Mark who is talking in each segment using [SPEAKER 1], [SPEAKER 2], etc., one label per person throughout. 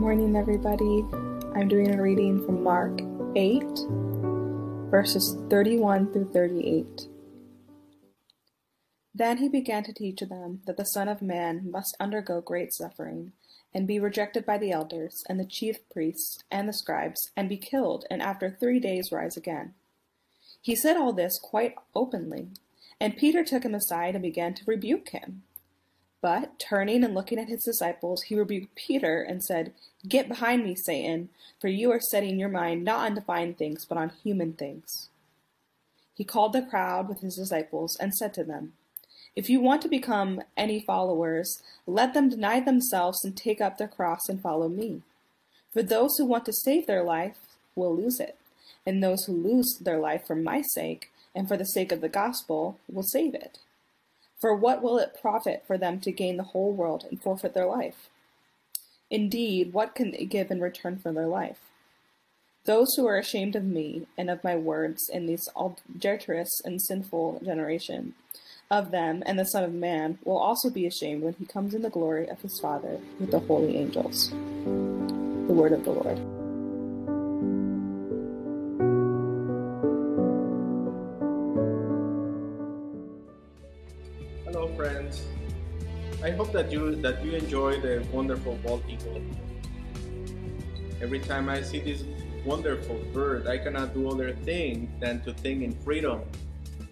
[SPEAKER 1] morning, everybody. I'm doing a reading from Mark 8, verses 31 through 38. Then he began to teach them that the Son of Man must undergo great suffering, and be rejected by the elders, and the chief priests, and the scribes, and be killed, and after three days rise again. He said all this quite openly, and Peter took him aside and began to rebuke him. But, turning and looking at his disciples, he rebuked Peter and said, Get behind me, Satan, for you are setting your mind not on divine things, but on human things. He called the crowd with his disciples and said to them, If you want to become any followers, let them deny themselves and take up their cross and follow me. For those who want to save their life will lose it, and those who lose their life for my sake and for the sake of the gospel will save it. For what will it profit for them to gain the whole world and forfeit their life? Indeed, what can they give in return for their life? Those who are ashamed of me and of my words in this adulterous and sinful generation, of them and the Son of Man will also be ashamed when he comes in the glory of his Father with the holy angels. The word of the Lord.
[SPEAKER 2] Hope that you that you enjoy the wonderful bald eagle. Every time I see this wonderful bird, I cannot do other thing than to think in freedom,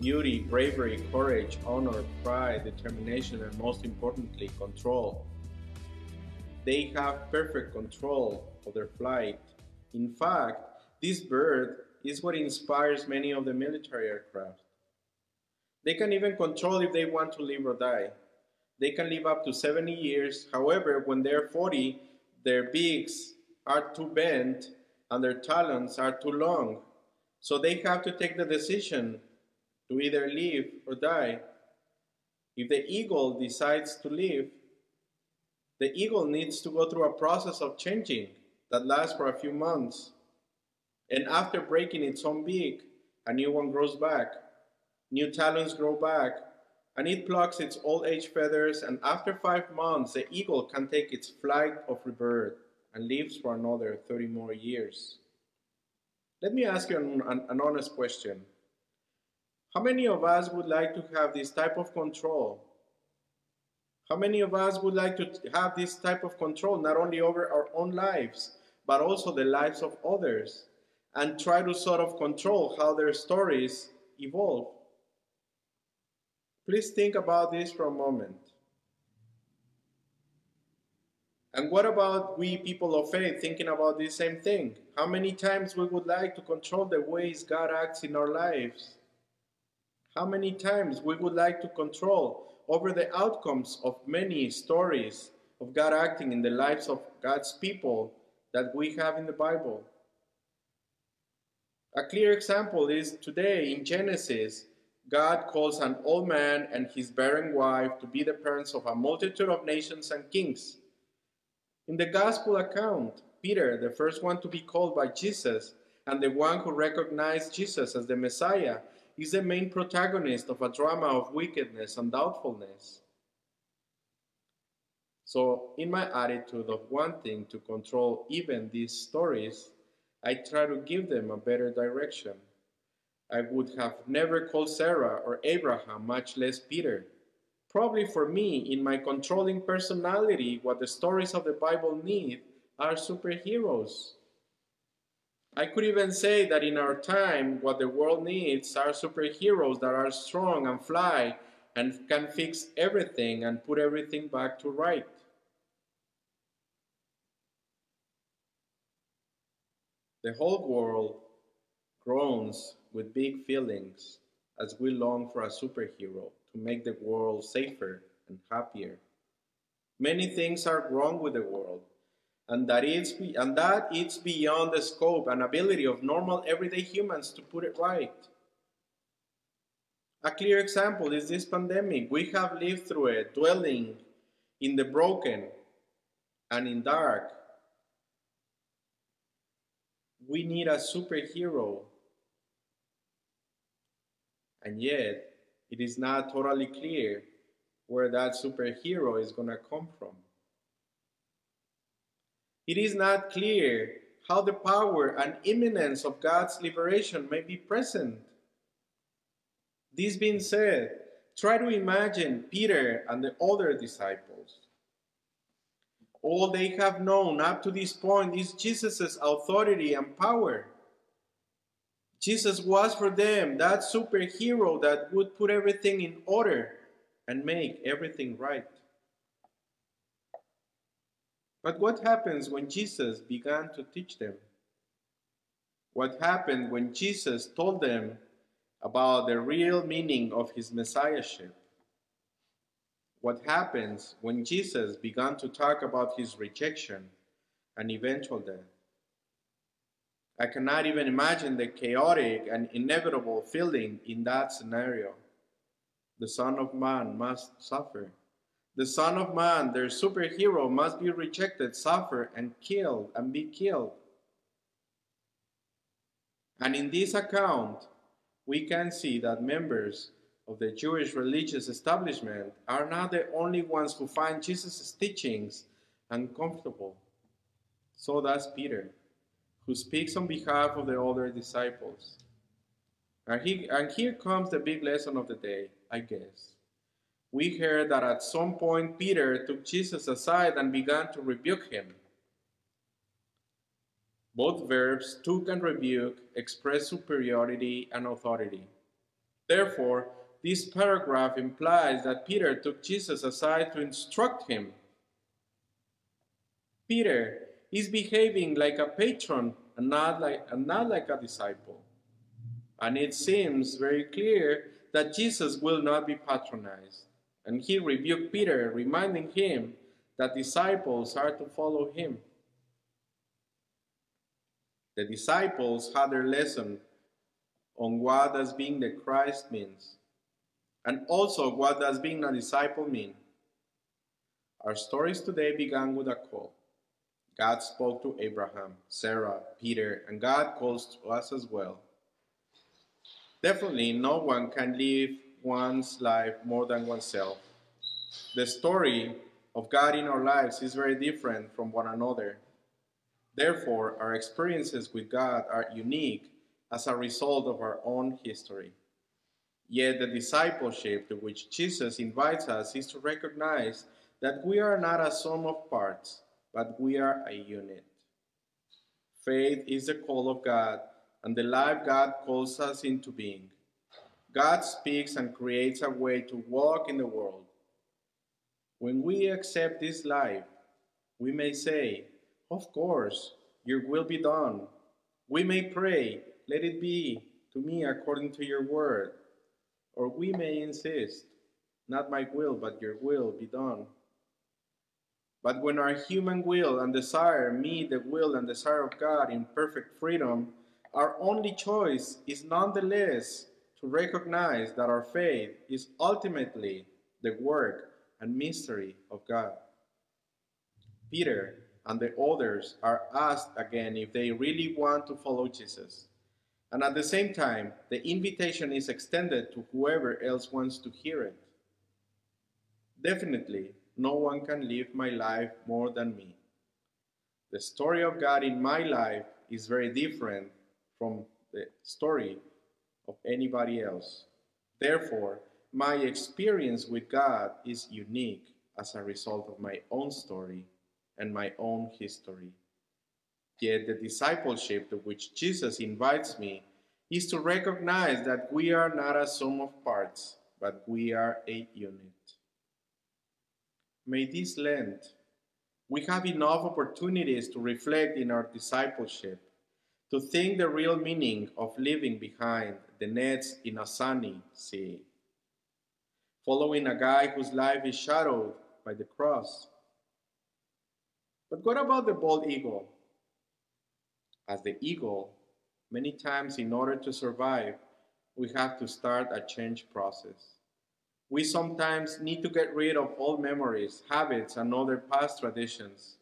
[SPEAKER 2] beauty, bravery, courage, honor, pride, determination, and most importantly, control. They have perfect control of their flight. In fact, this bird is what inspires many of the military aircraft. They can even control if they want to live or die. They can live up to 70 years. However, when they're 40, their beaks are too bent and their talons are too long. So they have to take the decision to either live or die. If the eagle decides to live, the eagle needs to go through a process of changing that lasts for a few months. And after breaking its own beak, a new one grows back. New talons grow back, and it plucks its old age feathers, and after five months, the eagle can take its flight of rebirth and lives for another 30 more years. Let me ask you an, an, an honest question. How many of us would like to have this type of control? How many of us would like to have this type of control not only over our own lives, but also the lives of others, and try to sort of control how their stories evolve? Please think about this for a moment. And what about we people of faith thinking about the same thing? How many times we would like to control the ways God acts in our lives? How many times we would like to control over the outcomes of many stories of God acting in the lives of God's people that we have in the Bible? A clear example is today in Genesis God calls an old man and his barren wife to be the parents of a multitude of nations and kings. In the gospel account, Peter, the first one to be called by Jesus, and the one who recognized Jesus as the Messiah, is the main protagonist of a drama of wickedness and doubtfulness. So, in my attitude of wanting to control even these stories, I try to give them a better direction. I would have never called Sarah or Abraham, much less Peter. Probably for me, in my controlling personality, what the stories of the Bible need are superheroes. I could even say that in our time, what the world needs are superheroes that are strong and fly and can fix everything and put everything back to right. The whole world groans with big feelings as we long for a superhero to make the world safer and happier. Many things are wrong with the world, and that it's, and that it's beyond the scope and ability of normal everyday humans to put it right. A clear example is this pandemic. We have lived through it, dwelling in the broken and in dark. We need a superhero and yet it is not totally clear where that superhero is going to come from. it is not clear how the power and imminence of God's liberation may be present. This being said, try to imagine Peter and the other disciples. All they have known up to this point is Jesus' authority and power. Jesus was for them that superhero that would put everything in order and make everything right. But what happens when Jesus began to teach them? What happened when Jesus told them about the real meaning of his messiahship? What happens when Jesus began to talk about his rejection and eventual death? I cannot even imagine the chaotic and inevitable feeling in that scenario. The Son of Man must suffer. The Son of Man, their superhero, must be rejected, suffer, and killed, and be killed. And in this account, we can see that members of the Jewish religious establishment are not the only ones who find Jesus' teachings uncomfortable. So does Peter who speaks on behalf of the other disciples. And, he, and here comes the big lesson of the day, I guess. We heard that at some point Peter took Jesus aside and began to rebuke him. Both verbs, took and rebuke, express superiority and authority. Therefore, this paragraph implies that Peter took Jesus aside to instruct him. Peter, He's behaving like a patron and not like, and not like a disciple. And it seems very clear that Jesus will not be patronized. And he rebuked Peter, reminding him that disciples are to follow him. The disciples had their lesson on what does being the Christ means, and also what does being a disciple mean. Our stories today began with a call. God spoke to Abraham, Sarah, Peter, and God calls to us as well. Definitely, no one can live one's life more than oneself. The story of God in our lives is very different from one another. Therefore, our experiences with God are unique as a result of our own history. Yet, the discipleship to which Jesus invites us is to recognize that we are not a sum of parts but we are a unit. Faith is the call of God and the life God calls us into being. God speaks and creates a way to walk in the world. When we accept this life, we may say, Of course, your will be done. We may pray, Let it be to me according to your word. Or we may insist, Not my will, but your will be done. But when our human will and desire meet the will and desire of God in perfect freedom, our only choice is nonetheless to recognize that our faith is ultimately the work and mystery of God. Peter and the others are asked again if they really want to follow Jesus. And at the same time, the invitation is extended to whoever else wants to hear it. Definitely, no one can live my life more than me. The story of God in my life is very different from the story of anybody else. Therefore, my experience with God is unique as a result of my own story and my own history. Yet the discipleship to which Jesus invites me is to recognize that we are not a sum of parts, but we are a unit. May this Lent we have enough opportunities to reflect in our discipleship, to think the real meaning of living behind the nets in a sunny sea, following a guy whose life is shadowed by the cross. But what about the bald eagle? As the eagle, many times in order to survive, we have to start a change process. We sometimes need to get rid of old memories, habits, and other past traditions.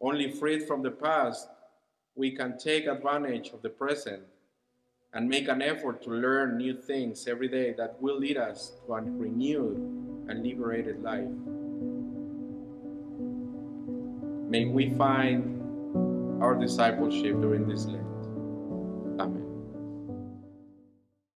[SPEAKER 2] Only freed from the past, we can take advantage of the present and make an effort to learn new things every day that will lead us to a renewed and liberated life. May we find our discipleship during this. Amen.